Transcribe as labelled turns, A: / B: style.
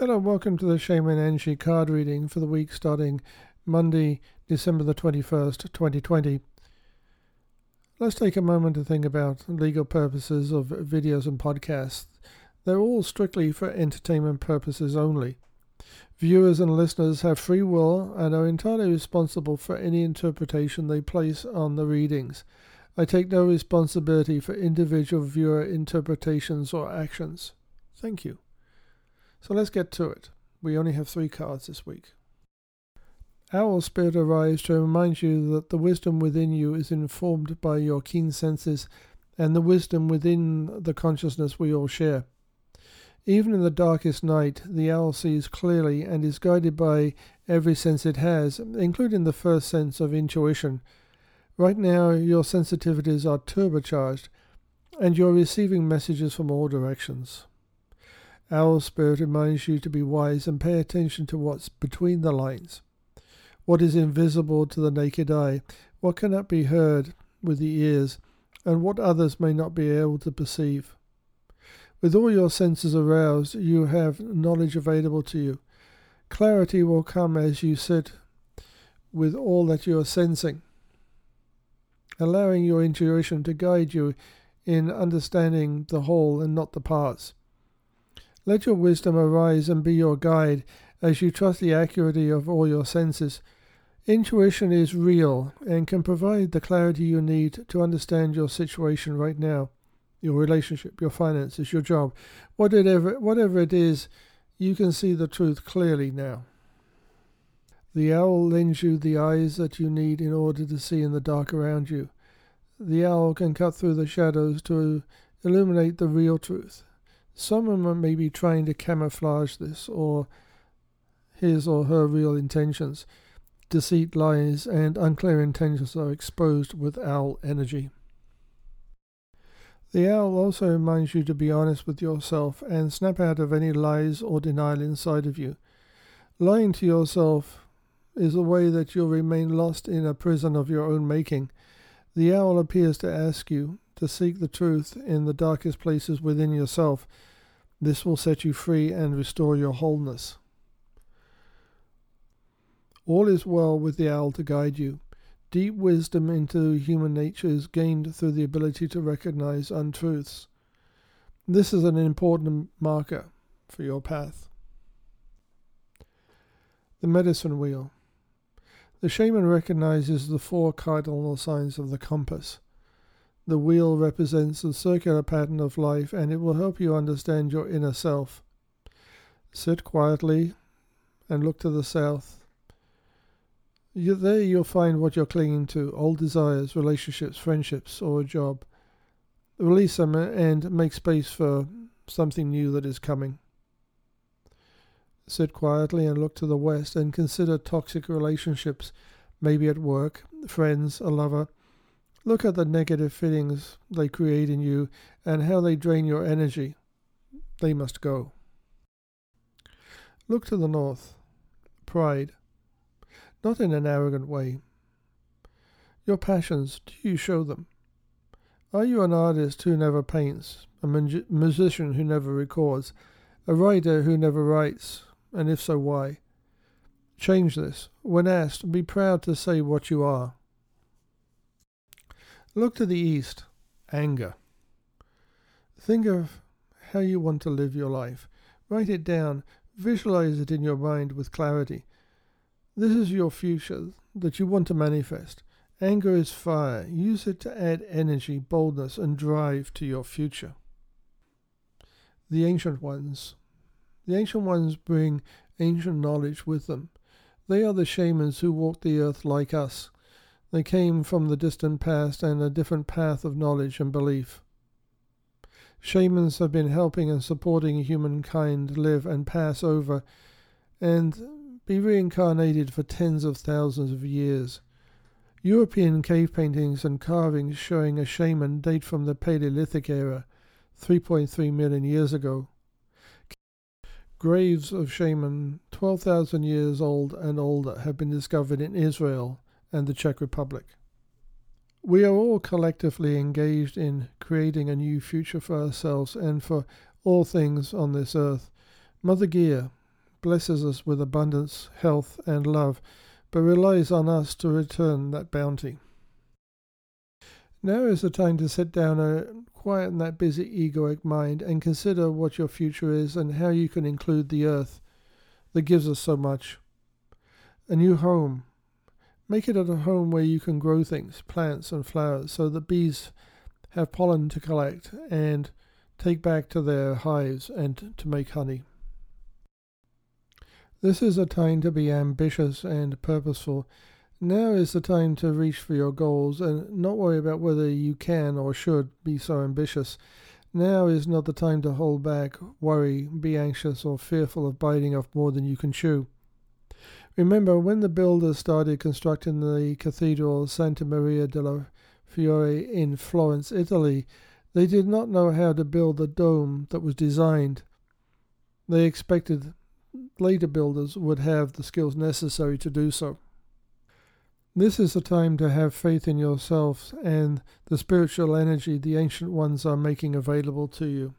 A: Hello, welcome to the Shaman Energy card reading for the week starting Monday, December the 21st, 2020. Let's take a moment to think about legal purposes of videos and podcasts. They're all strictly for entertainment purposes only. Viewers and listeners have free will and are entirely responsible for any interpretation they place on the readings. I take no responsibility for individual viewer interpretations or actions. Thank you. So let's get to it. We only have three cards this week. Owl Spirit arrives to remind you that the wisdom within you is informed by your keen senses and the wisdom within the consciousness we all share. Even in the darkest night, the owl sees clearly and is guided by every sense it has, including the first sense of intuition. Right now, your sensitivities are turbocharged, and you're receiving messages from all directions. Owl Spirit reminds you to be wise and pay attention to what's between the lines. What is invisible to the naked eye, what cannot be heard with the ears, and what others may not be able to perceive. With all your senses aroused, you have knowledge available to you. Clarity will come as you sit with all that you are sensing, allowing your intuition to guide you in understanding the whole and not the parts. Let your wisdom arise and be your guide as you trust the accuracy of all your senses. Intuition is real and can provide the clarity you need to understand your situation right now, your relationship, your finances, your job, whatever, whatever it is, you can see the truth clearly now. The owl lends you the eyes that you need in order to see in the dark around you. The owl can cut through the shadows to illuminate the real truth. Someone may be trying to camouflage this or his or her real intentions. Deceit, lies, and unclear intentions are exposed with owl energy. The owl also reminds you to be honest with yourself and snap out of any lies or denial inside of you. Lying to yourself is a way that you'll remain lost in a prison of your own making. The owl appears to ask you to seek the truth in the darkest places within yourself this will set you free and restore your wholeness. All is well with the owl to guide you. Deep wisdom into human nature is gained through the ability to recognize untruths. This is an important marker for your path. The medicine wheel. The shaman recognizes the four cardinal signs of the compass. The wheel represents the circular pattern of life and it will help you understand your inner self. Sit quietly and look to the south. You, there you'll find what you're clinging to old desires, relationships, friendships, or a job. Release them and make space for something new that is coming. Sit quietly and look to the west and consider toxic relationships, maybe at work, friends, a lover Look at the negative feelings they create in you and how they drain your energy. They must go. Look to the north. Pride. Not in an arrogant way. Your passions, do you show them? Are you an artist who never paints, a musician who never records, a writer who never writes, and if so, why? Change this. When asked, be proud to say what you are. Look to the east. Anger. Think of how you want to live your life. Write it down. Visualize it in your mind with clarity. This is your future that you want to manifest. Anger is fire. Use it to add energy, boldness, and drive to your future. The Ancient Ones. The Ancient Ones bring ancient knowledge with them. They are the shamans who walk the earth like us. They came from the distant past and a different path of knowledge and belief. Shamans have been helping and supporting humankind live and pass over and be reincarnated for tens of thousands of years. European cave paintings and carvings showing a shaman date from the Paleolithic era, 3.3 million years ago. Graves of shaman 12,000 years old and older have been discovered in Israel and the Czech Republic. We are all collectively engaged in creating a new future for ourselves and for all things on this earth. Mother Gaia, blesses us with abundance, health, and love, but relies on us to return that bounty. Now is the time to sit down and quieten that busy egoic mind and consider what your future is and how you can include the earth that gives us so much. A new home. Make it at a home where you can grow things, plants and flowers, so that bees have pollen to collect and take back to their hives and to make honey. This is a time to be ambitious and purposeful. Now is the time to reach for your goals and not worry about whether you can or should be so ambitious. Now is not the time to hold back, worry, be anxious, or fearful of biting off more than you can chew. Remember, when the builders started constructing the Cathedral Santa Maria della Fiore in Florence, Italy, they did not know how to build the dome that was designed. They expected later builders would have the skills necessary to do so. This is a time to have faith in yourself and the spiritual energy the ancient ones are making available to you.